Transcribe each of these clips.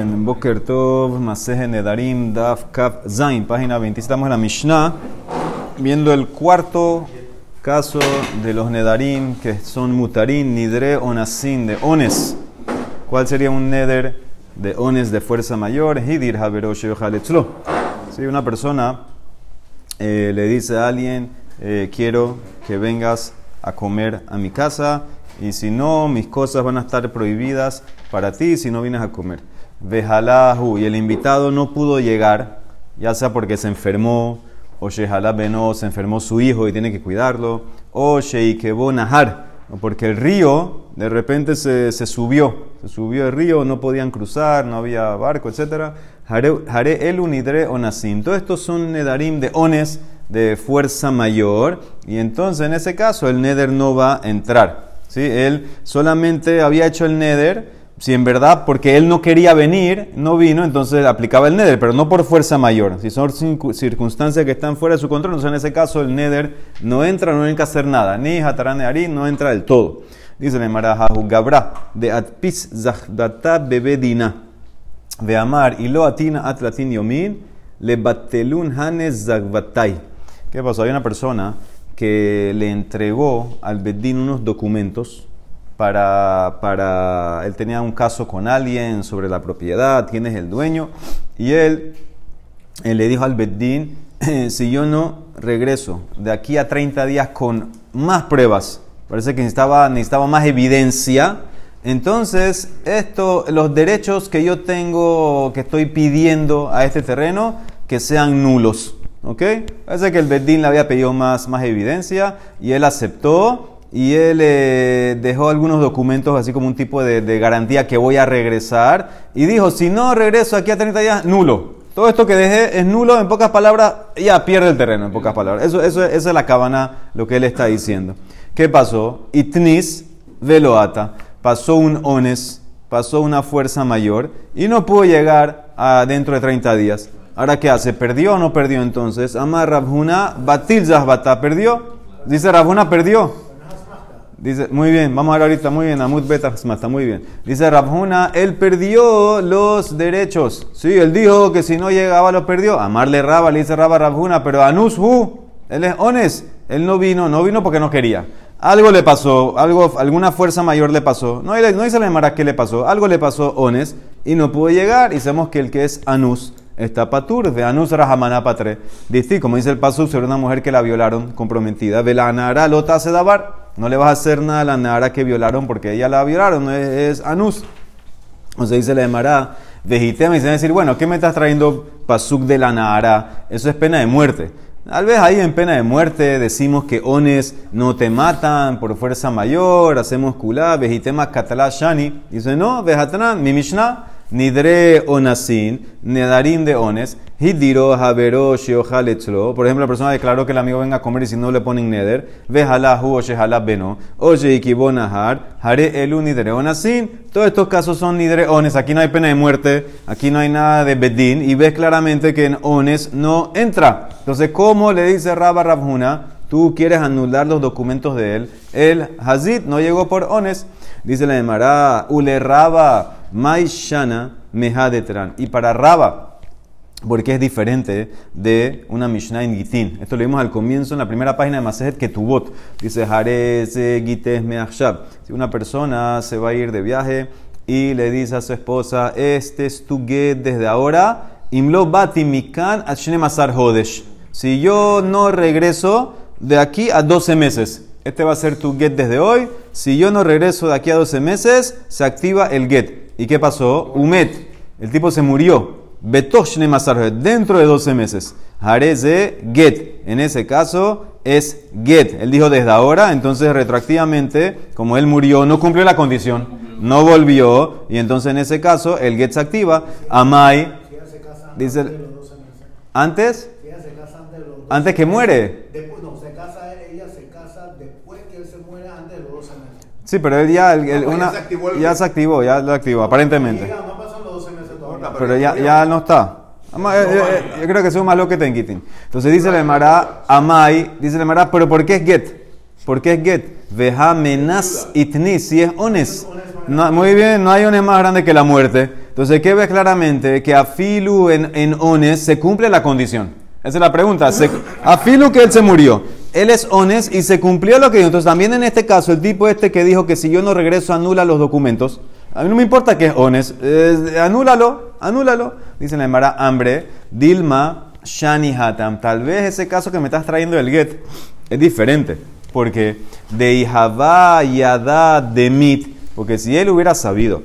en Boker Tov, Maseje Nedarim, Daf, Kaf, Zain, página 20. Estamos en la Mishnah, viendo el cuarto caso de los Nedarim, que son Mutarim, Nidre, Onasin, de Ones. ¿Cuál sería un Neder de Ones de fuerza mayor? Hidir, Haberosh, Haletzlo. Si una persona eh, le dice a alguien, eh, quiero que vengas a comer a mi casa, y si no, mis cosas van a estar prohibidas para ti si no vienes a comer. Vejalahu, y el invitado no pudo llegar, ya sea porque se enfermó, o Shehalá se enfermó su hijo y tiene que cuidarlo, o Sheikebo Nahar, porque el río de repente se, se, subió, se subió el río, no podían cruzar, no había barco, etc. Haré el unidre onasim. Todos estos son nedarim de ones de fuerza mayor, y entonces en ese caso el neder no va a entrar. ¿sí? Él solamente había hecho el neder, si en verdad, porque él no quería venir, no vino, entonces aplicaba el neder, pero no por fuerza mayor. Si son circunstancias que están fuera de su control, entonces en ese caso el neder no entra, no hay que hacer nada. Ni Hatarane Ari no entra del todo. Dice el Marajahu Gabra, de Atpis Zahdata Bebedina, de Amar y lo atina atlatin yomin, le batelun hanes zagvatai. ¿Qué pasó? Hay una persona que le entregó al Bedín unos documentos para, para, él tenía un caso con alguien sobre la propiedad, quién es el dueño, y él, le dijo al Bedín, si yo no regreso de aquí a 30 días con más pruebas, parece que necesitaba, necesitaba más evidencia, entonces esto, los derechos que yo tengo, que estoy pidiendo a este terreno, que sean nulos. ¿Ok? Parece que el Bedín le había pedido más, más evidencia y él aceptó y él eh, dejó algunos documentos así como un tipo de, garantía que voy a regresar y dijo, si no regreso aquí a 30 días, nulo. Todo esto que dejé es nulo, en pocas palabras, ya pierde el terreno, en pocas palabras. Eso, eso, esa es la cabana, lo que él está diciendo. ¿Qué pasó? Itnis veloata. Pasó un ones, pasó una fuerza mayor y no pudo llegar dentro de 30 días. Ahora, ¿qué hace? ¿Perdió o no perdió entonces? Ama Rabhuna Batil. ¿Perdió? Dice Rabhuna, perdió. Dice, muy bien, vamos a ver ahorita, muy bien, Beta está muy bien. Dice Rabhuna, él perdió los derechos. Sí, él dijo que si no llegaba lo perdió. Amarle Raba, le dice Raba Rabhuna, pero Anus Hu, él es honest, él no vino, no vino porque no quería. Algo le pasó, algo, alguna fuerza mayor le pasó. No, no dice la Mara qué le pasó, algo le pasó honest y no pudo llegar. Y sabemos que el que es Anus está patur, de anus rahamana patre. Dice, como dice el paso sobre una mujer que la violaron comprometida, ve la nara lota se dabar. No le vas a hacer nada a la nara que violaron porque ella la violaron, es, anus. O se dice la demara, vejitema y se va a decir, bueno, ¿qué me estás trayendo pasuk de la nara? Eso es pena de muerte. Tal vez ahí en pena de muerte decimos que ones no te matan por fuerza mayor, hacemos kulá, vejitema catalá shani. Dice, no, vejatran, mi mishnah Nidre onasin, nedarim de ones, hidiro havero sheohaletzlo. Por ejemplo, la persona declaró que el amigo venga a comer y si no le ponen neder, vehala hu o shehala beno, oye ikibonahar, hare elu nidre onasin. Todos estos casos son nidre ones. Aquí no hay pena de muerte, aquí no hay nada de bedín y ves claramente que en ones no entra. Entonces, ¿cómo le dice Rabba Rabhuna? Tú quieres anular los documentos de él. El Hazid no llegó por ones. Dice la Emara, Ule Raba, Maishana, Mehadetran. Y para Raba, porque es diferente de una Mishnah en Gitin. Esto lo vimos al comienzo en la primera página de Masejet Ketubot. Dice, Jareze Gites. Si una persona se va a ir de viaje y le dice a su esposa, este es tu get desde ahora, Imlo Bati Mikan Masar Hodesh. Si yo no regreso de aquí a 12 meses, este va a ser tu get desde hoy. Si yo no regreso de aquí a 12 meses, se activa el get. ¿Y qué pasó? Umet. El tipo se murió. Betoshne Masarhet. Dentro de 12 meses. Hareze get. En ese caso es get. Él dijo desde ahora. Entonces, retroactivamente, como él murió, no cumplió la condición. No volvió. Y entonces, en ese caso, el get se activa. Amai. Dice. ¿Antes? Antes que muere. Sí, pero él ya, una, ya, se activó, ya lo activó, aparentemente. pero ya, ya no está. Eh, eh, eh, yo creo que es más lo que te Entonces dice el Mara, Amai, dice el Mara, pero ¿por qué es get? ¿Por qué es get? Veja menas itni, si es ones. muy bien, no hay ones más grande que la muerte. Entonces, ¿qué ves claramente? Que a Filu en, en Ones se cumple la condición. Esa es la pregunta. Se, a Filu que él se murió. Él es Ones y se cumplió lo que dijo. Entonces, también en este caso, el tipo este que dijo que si yo no regreso, anula los documentos. A mí no me importa que es Ones. Eh, anúlalo, anúlalo. Dice la Emara, hambre, Dilma, Shani Hatam. Tal vez ese caso que me estás trayendo del Get es diferente. Porque de Ihavá Yadá de Mit. Porque si él hubiera sabido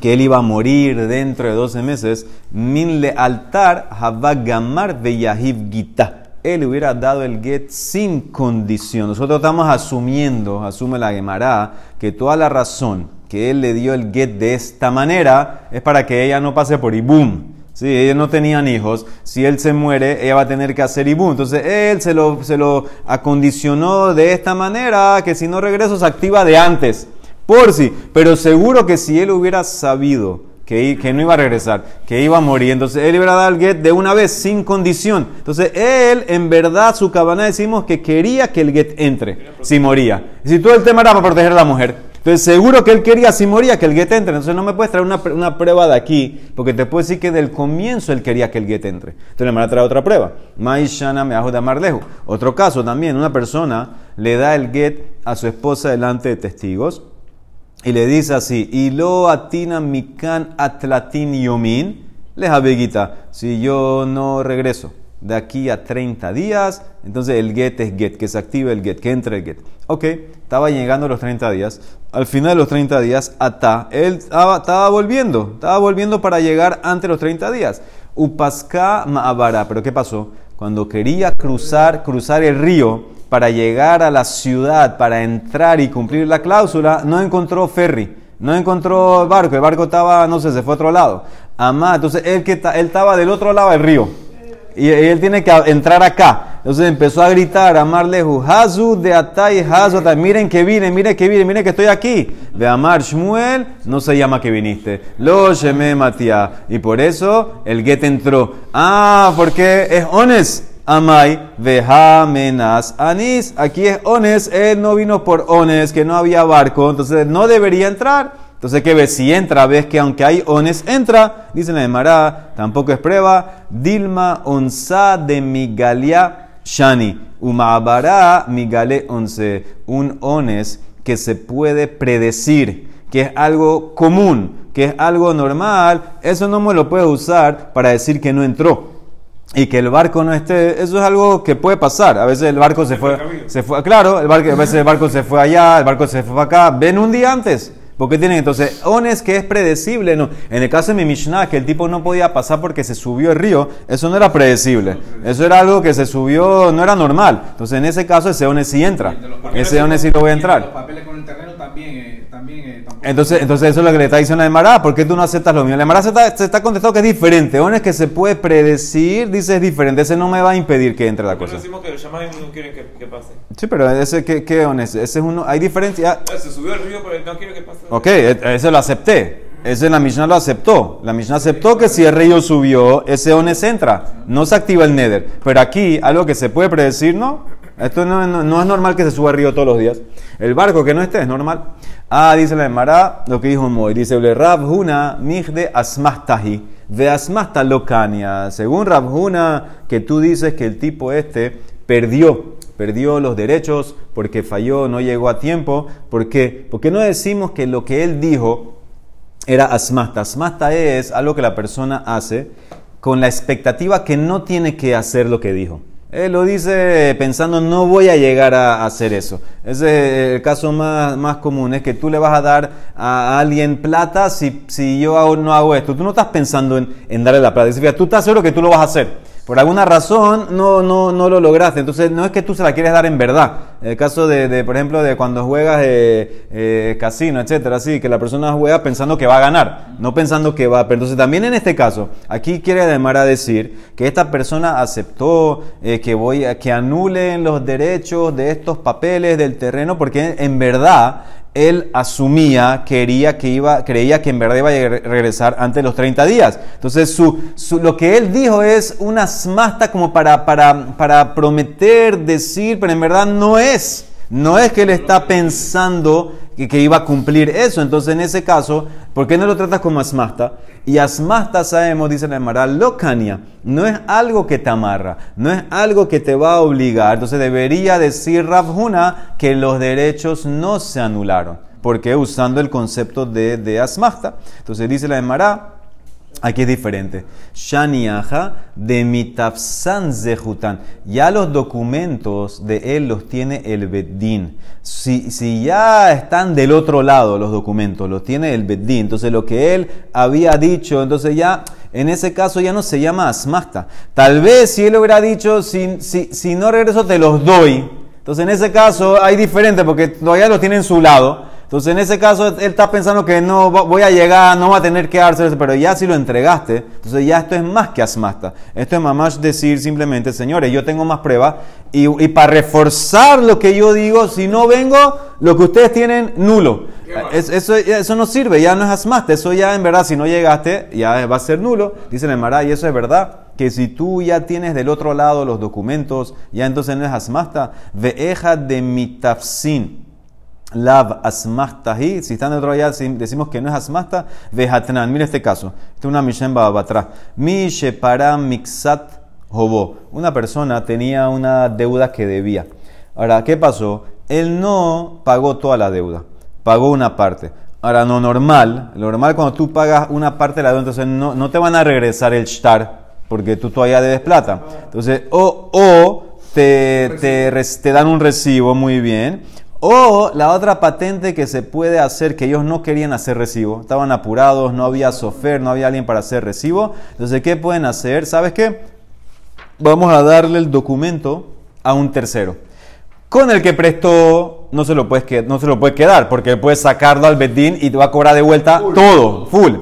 que él iba a morir dentro de 12 meses, min le altar Havá Gamar de Yahiv Gita. Él hubiera dado el get sin condición. Nosotros estamos asumiendo, asume la Gemara, que toda la razón que él le dio el get de esta manera es para que ella no pase por Ibum. Si ellos no tenían hijos, si él se muere, ella va a tener que hacer ibú. Entonces él se lo, se lo acondicionó de esta manera que si no regreso se activa de antes. Por sí. Pero seguro que si él hubiera sabido que, no iba a regresar, que iba a morir, entonces él iba a dar el get de una vez sin condición. Entonces él, en verdad, su cabana decimos que quería que el get entre si moría. Si todo el tema era para proteger a la mujer. Entonces, seguro que él quería, si moría, que el get entre. Entonces, no me puedes traer una, prueba de aquí, porque te puedo decir que del comienzo él quería que el get entre. Entonces, me van a traer otra prueba. Maishana me ajo de. Otro caso también, una persona le da el get a su esposa delante de testigos y le dice así: Y lo atina mikan atlatin yomin, les abeguita, si yo no regreso de aquí a 30 días, entonces el get es get, que se active el get, que entre el get. Ok, estaba llegando los 30 días. Al final de los 30 días, ata, él estaba, volviendo, estaba volviendo para llegar ante los 30 días. Upasca Maabara, pero ¿qué pasó? Cuando quería cruzar, cruzar el río para llegar a la ciudad, para entrar y cumplir la cláusula, no encontró ferry. No encontró barco, el barco estaba, no sé, se fue a otro lado. Amá, entonces él, que él estaba del otro lado del río y él tiene que entrar acá. Entonces empezó a gritar, a amarle Hazu de Atay, Hazu Miren que vine, miren que vine, miren que estoy aquí. De Amar Shmuel, no se llama que viniste. Lo Sheme Matia. Y por eso el get entró. Ah, porque es Ones. Amai, Vejamenas, Anis. Aquí es Ones. Él no vino por Ones, que no había barco. Entonces no debería entrar. Entonces, ¿qué ves? Si entra, ves que aunque hay ones, entra. Dice la Mará, tampoco es prueba. Dilma onza de migalia shani. Umabara migale once. Un ones que se puede predecir, que es algo común, que es algo normal. Eso no me lo puede usar para decir que no entró y que el barco no esté, eso es algo que puede pasar. A veces el barco se fue, se fue, claro, el barco, a veces el barco se fue allá, el barco se fue acá. Ven un día antes. Porque tienen entonces ones que es predecible. No. En el caso de mi Mishnah, que el tipo no podía pasar porque se subió el río, eso no era predecible. Eso era algo que se subió, no era normal. Entonces en ese caso ese ones sí entra. Ese ones sí lo voy a entrar. Los papeles con el terreno también, eh, también eh, entonces, entonces eso es lo que le está diciendo a Emara. ¿Por qué tú no aceptas lo mío? La Emara se está, se está contestando que es diferente. Ones que se puede predecir, dice es diferente. Ese no me va a impedir que entre la cosa. decimos que los no quieren que, pase. Sí, pero ese, ¿qué, qué ones? Ese es uno, hay diferencia. Se subió el río, pero no quiere que pase. Ok, e, ese lo acepté. Ese la Mishnah lo aceptó. La Mishnah aceptó que si el río subió, ese ones entra. No se activa el nether. Pero aquí, algo que se puede predecir, no. Esto no, es normal que se suba el río todos los días. El barco que no esté es normal. Ah, dice la Emara, lo que dijo Moy. Dice, Rabhuna de asmastahi, de asmasta locania. Según Rabhuna, que tú dices que el tipo este perdió perdió los derechos porque falló, no llegó a tiempo. ¿Por qué? Porque no decimos que lo que él dijo era asmasta. Asmasta es algo que la persona hace con la expectativa que no tiene que hacer lo que dijo. Él lo dice pensando, no voy a llegar a hacer eso. Ese es el caso más, más común, es que tú le vas a dar a alguien plata si, si yo no hago esto. Tú no estás pensando en, en darle la plata. Dice, tú estás seguro que tú lo vas a hacer por alguna razón no, no, no lo lograste. Entonces no es que tú se la quieres dar en verdad. el caso de, por ejemplo, de cuando juegas eh, eh, casino, etcétera, así, que la persona juega pensando que va a ganar, no pensando que va a Entonces también en este caso, aquí quiere además decir que esta persona aceptó eh, que voy a, que anulen los derechos de estos papeles del terreno, porque en verdad él asumía, quería que iba, creía que en verdad iba a regresar antes de los 30 días. Entonces, su, lo que él dijo es una asmasta como para, para, para prometer, decir, pero en verdad no es. No es que él está pensando que, iba a cumplir eso. Entonces, en ese caso, ¿por qué no lo tratas como asmasta? Y asmasta sabemos, dice la Emara, locania, no es algo que te amarra, no es algo que te va a obligar. Entonces, debería decir Rabjuna que los derechos no se anularon porque usando el concepto de, de asmasta. Entonces dice la Emara, aquí es diferente. Shaniaja de mitafsan zehutan. Ya los documentos de él los tiene el Beddin. Si, si ya están del otro lado los documentos, los tiene el Beddin. Entonces lo que él había dicho, entonces ya en ese caso ya no se llama asmasta. Tal vez si él hubiera dicho, si, si, si no regreso te los doy. Entonces en ese caso hay diferente porque todavía los tiene en su lado. Entonces, en ese caso, él está pensando que no voy a llegar, no va a tener que darse, pero ya si lo entregaste, entonces ya esto es más que asmasta. Esto es más decir simplemente, señores, yo tengo más pruebas y, para reforzar lo que yo digo, si no vengo, lo que ustedes tienen, nulo. eso, eso no sirve, ya no es asmasta. Eso ya, en verdad, si no llegaste, ya va a ser nulo. Dice el Mará, y eso es verdad que si tú ya tienes del otro lado los documentos, ya entonces no es asmasta. Veeja de mitafsin. Lav asmahtahi, si están dentro allá, decimos que no es asmasta, vejatnan. Mira este caso, este es una Mishen atrás. Mi para mixat hobo. Una persona tenía una deuda que debía. Ahora, ¿qué pasó? Él no pagó toda la deuda, pagó una parte. Ahora, no normal, lo normal cuando tú pagas una parte de la deuda, entonces no, no te van a regresar el shtar, porque tú todavía debes plata. Entonces, o, o te, te, te dan un recibo muy bien o la otra patente que se puede hacer, que ellos no querían hacer recibo, estaban apurados, no había sofer, no había alguien para hacer recibo. Entonces, ¿qué pueden hacer? ¿Sabes qué? Vamos a darle el documento a un tercero. Con el que prestó, no se lo puede, no se lo puede quedar, porque puede sacarlo al bedín y te va a cobrar de vuelta todo, full.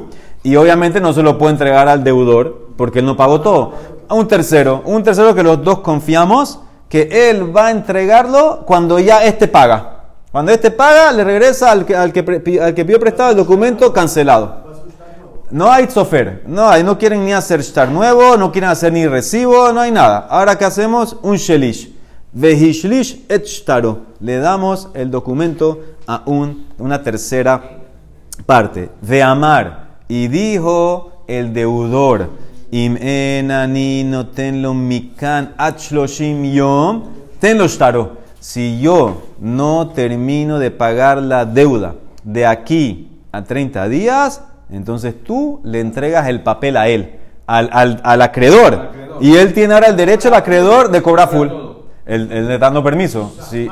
Y obviamente no se lo puede entregar al deudor, porque él no pagó todo. A un tercero, un tercero que los dos confiamos que él va a entregarlo cuando ya éste paga. Cuando éste paga, le regresa al que, al que, al que pidió prestado el documento cancelado. No hay sofer, no hay, no quieren ni hacer shtar nuevo, no quieren hacer ni recibo, no hay nada. Ahora, ¿qué hacemos? Un shelish. Vehishlish et shtaro. Le damos el documento a un, una tercera parte. De amar. Y dijo el deudor Im enani no tenlo mikan achloshim yom, tenlo shtaro. Si yo no termino de pagar la deuda de aquí a 30 días, entonces tú le entregas el papel a él, al, al, al acreedor. Y él tiene ahora el derecho al acreedor de cobrar full. Él, le dando permiso. Si,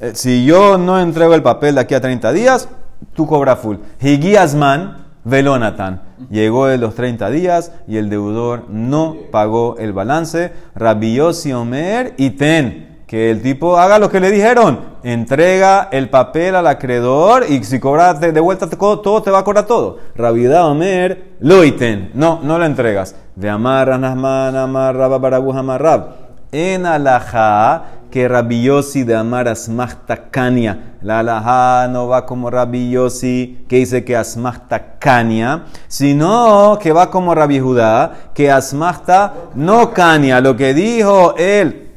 eh, si yo no entrego el papel de aquí a 30 días, tú cobras full. Higiasman Velonatan. Llegó de los 30 días y el deudor no pagó el balance. Rabiosi Omer y ten. Que el tipo haga lo que le dijeron. Entrega el papel al acreedor y si cobras de vuelta todo, te va a cobrar todo. Rabida Omer, lo ten. No, no lo entregas. De amarrab en alajá que Rabbi de Amar Asmachta Kania. La alajá no va como Rabbi que dice que Asmachta Kania, sino que va como Rabbi Judá, que Asmachta no Kania. Lo que dijo él,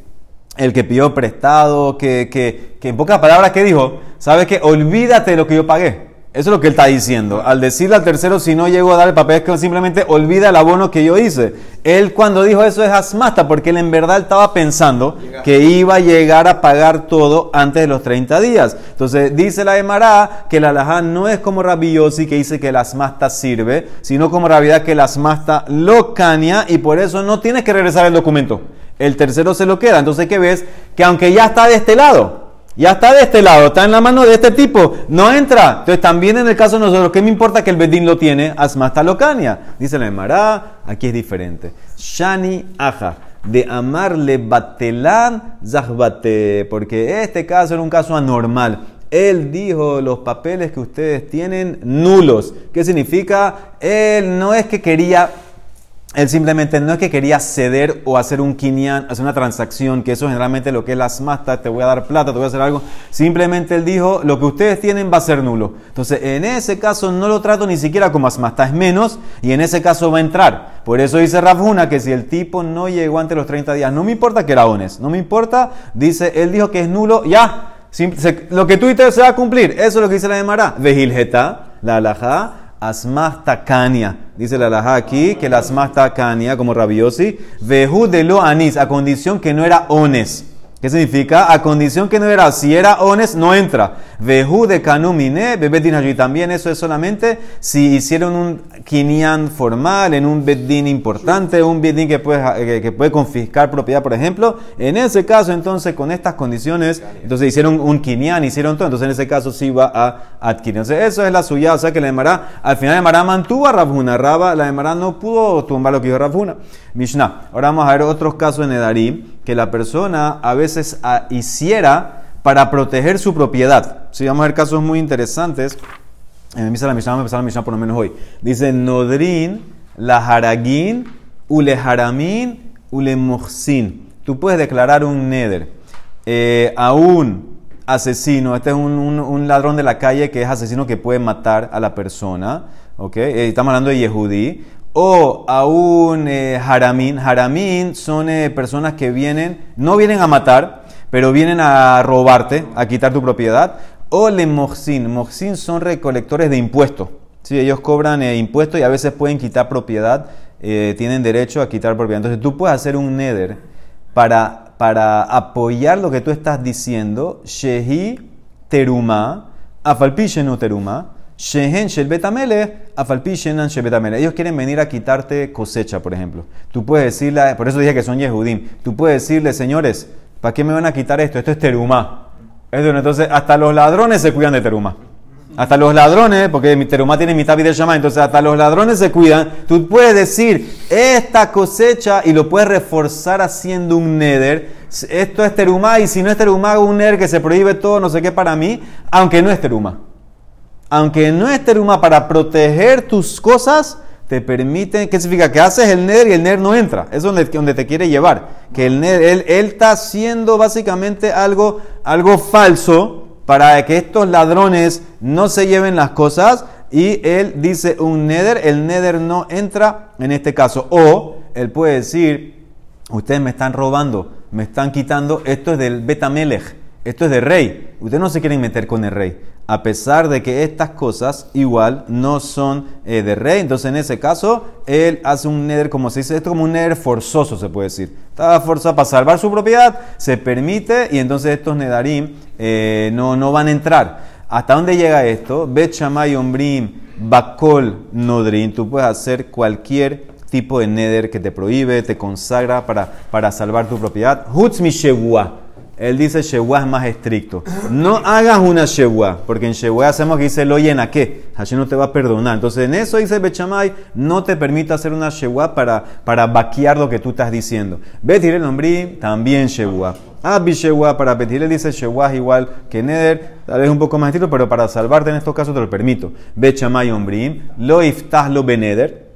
el que pidió prestado, que, que, que en pocas palabras, ¿qué dijo? ¿Sabes que Olvídate de lo que yo pagué. Eso es lo que él está diciendo. Al decirle al tercero, si no llego a dar el papel, es que simplemente olvida el abono que yo hice. Él cuando dijo eso es asmasta, porque él en verdad estaba pensando que iba a llegar a pagar todo antes de los 30 días. Entonces dice la Emara que la alajá no es como Rabbi que dice que el asmasta sirve, sino como realidad que el asmasta lo caña y por eso no tienes que regresar el documento. El tercero se lo queda. Entonces, ¿qué ves? Que aunque ya está de este lado, ya está de este lado, está en la mano de este tipo, no entra. Entonces también en el caso de nosotros, ¿qué me importa que el Bedín lo tiene? Asmasta locania. Dice la Emara, aquí es diferente. Shani aja, de amarle batelán zahbate, porque este caso era un caso anormal. Él dijo los papeles que ustedes tienen nulos. ¿Qué significa? Él no es que quería él simplemente no es que quería ceder o hacer un quinian, hacer una transacción, que eso es generalmente lo que es las mastas, te voy a dar plata, te voy a hacer algo. Simplemente él dijo, lo que ustedes tienen va a ser nulo. Entonces, en ese caso no lo trato ni siquiera como asmasta, es menos, y en ese caso va a entrar. Por eso dice Rafuna que si el tipo no llegó ante los 30 días, no me importa que era honesto, no me importa, dice, él dijo que es nulo, ya, lo que tú dices se va a cumplir. Eso es lo que dice la Gemara. Vejilgeta, la alajá, asmasta cania. Dice la alajá aquí que la asmasta cania, como rabiosi, veju de lo anis, a condición que no era ones. ¿Qué significa? A condición que no era, si era ones, no entra. Vehu de kanumine, bebetin Y También eso es solamente si hicieron un kinyan formal, en un bedín importante, un bedín que puede, que, puede confiscar propiedad, por ejemplo. En ese caso, entonces, con estas condiciones, entonces hicieron un kinyan, hicieron todo. Entonces, en ese caso, sí va a adquirir. Entonces, eso es la suya. O sea, que la Emara, al final, la Emara mantuvo a Rabuna. Raba, la Emara no pudo tumbar lo que dijo Rabuna. Mishnah. Ahora vamos a ver otros casos en Edarim que la persona a veces ah, hiciera para proteger su propiedad. Si vamos a ver casos muy interesantes. La Mishnah, vamos a empezar la Mishnah por lo menos hoy. Dice Nodrin, la Haragin, Ule Haramin, Ule Muhsin. Tú puedes declarar un neder eh, a un asesino, este es un, un, ladrón de la calle que es asesino que puede matar a la persona, ¿ok? Eh, estamos hablando de Yehudí, o a un eh, haramín. Son eh, personas que vienen, no vienen a matar, pero vienen a robarte, a quitar tu propiedad. O le mohsin. Mohsin son recolectores de impuestos. Sí, ellos cobran eh, impuestos y a veces pueden quitar propiedad, tienen derecho a quitar propiedad. Entonces tú puedes hacer un neder para, para apoyar lo que tú estás diciendo. Shehi teruma, afalpishenu teruma Shehen shel betamele, afalpishenan shel betamele. Ellos quieren venir a quitarte cosecha, por ejemplo. Tú puedes decirle, por eso dije que son Yehudim. Tú puedes decirle, señores, ¿para qué me van a quitar esto? Esto es teruma. Entonces, hasta los ladrones se cuidan de teruma. Hasta los ladrones, porque mi teruma tiene mitad de llama, entonces hasta los ladrones se cuidan. Tú puedes decir esta cosecha y lo puedes reforzar haciendo un neder. Esto es teruma y si no es teruma, un neder que se prohíbe todo, no sé qué para mí, aunque no es teruma aunque no es teruma para proteger tus cosas, te permite, ¿qué significa? Que haces el ner y el ner no entra. Es donde, donde te quiere llevar. Que el ner, él, está haciendo básicamente algo, algo falso para que estos ladrones no se lleven las cosas. Y él dice un neder, el neder no entra en este caso. O él puede decir, ustedes me están robando, me están quitando, esto es del betamelech, esto es de rey. Ustedes no se quieren meter con el rey a pesar de que estas cosas igual no son eh, de rey. Entonces, en ese caso, él hace un neder, como se dice, esto como un neder forzoso, se puede decir. Estaba forzado para salvar su propiedad, se permite, y entonces estos nedarim eh, no, no van a entrar. ¿Hasta dónde llega esto? Bet Bakol Nodrin. Tú puedes hacer cualquier tipo de neder que te prohíbe, te consagra para, para salvar tu propiedad. Hutz él dice Shewa es más estricto. No hagas una Shewa, porque en Shewa hacemos que dice lo llena qué. Hashem no te va a perdonar. Entonces en eso dice Bechamay, no te permite hacer una Shewa para, para vaquear lo que tú estás diciendo. Betir el también Shewa. Abi Shewa, para Betir dice Shewa igual que Neder, tal vez un poco más estricto, pero para salvarte en estos casos te lo permito. Bechamay Ombrim, lo iftah lo beneder.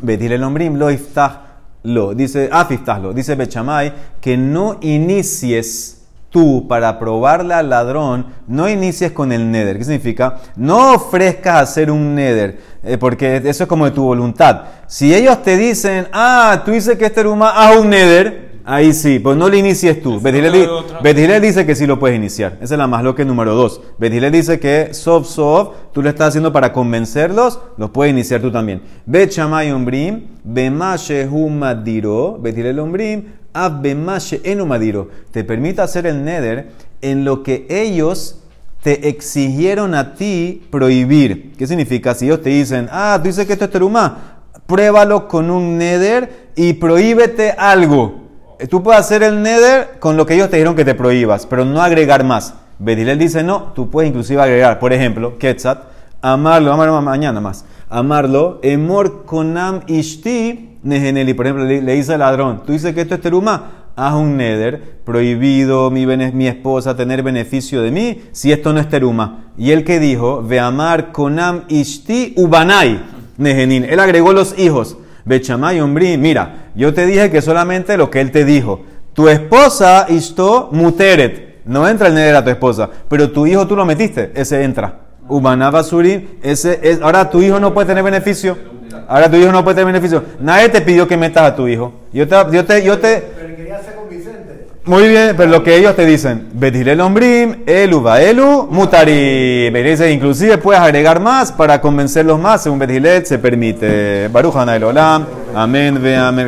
Betir el Ombrim, lo iftah lo, dice Afistahlo, dice Bechamay, que no inicies tú para probarle al ladrón, no inicies con el neder. ¿Qué significa? No ofrezcas hacer un neder, eh, porque eso es como de tu voluntad. Si ellos te dicen, ah, tú dices que este Ruma haz un neder, Ahí sí, pues no lo inicies tú. Betilel dice que sí lo puedes iniciar. Esa es la más loca número dos. Betilel dice que sof sof, tú lo estás haciendo para convencerlos, los puedes iniciar tú también. Bet shamay umbrim, bemashe humadiro, betilel umbrim, ab bemashe enumadiro. Te permite hacer el neder en lo que ellos te exigieron a ti prohibir. ¿Qué significa? Si ellos te dicen, ah, tú dices que esto es teruma, pruébalo con un neder y prohíbete algo. Tú puedes hacer el neder con lo que ellos te dijeron que te prohíbas, pero no agregar más. Bedilel dice no, tú puedes inclusive agregar. Por ejemplo, Ketzat, amarlo, amarlo mañana más. Amarlo, emor konam ishti neheneli. Por ejemplo, le, dice al ladrón, tú dices que esto es teruma, haz un neder, prohibido mi, mi, esposa tener beneficio de mí, si esto no es teruma. Y él que dijo, ve amar konam ishti ubanai nehenin. Él agregó los hijos. Bechamay Ombri, mira, yo te dije que solamente lo que él te dijo. Tu esposa, isto muteret. No entra el neder a tu esposa, pero tu hijo tú lo metiste, ese entra. Ubanaba Surim, ese es, ahora tu hijo no puede tener beneficio. Ahora tu hijo no puede tener beneficio. Nadie te pidió que metas a tu hijo. Yo te, yo te, yo te. Pero quería convincente. Muy bien, pero lo que ellos te dicen, Betilel Ombrim, Elu Elu, Mutari. Dice, inclusive puedes agregar más para convencerlos más, según Betilet se permite. Baruch Olam, Amén, ve amén.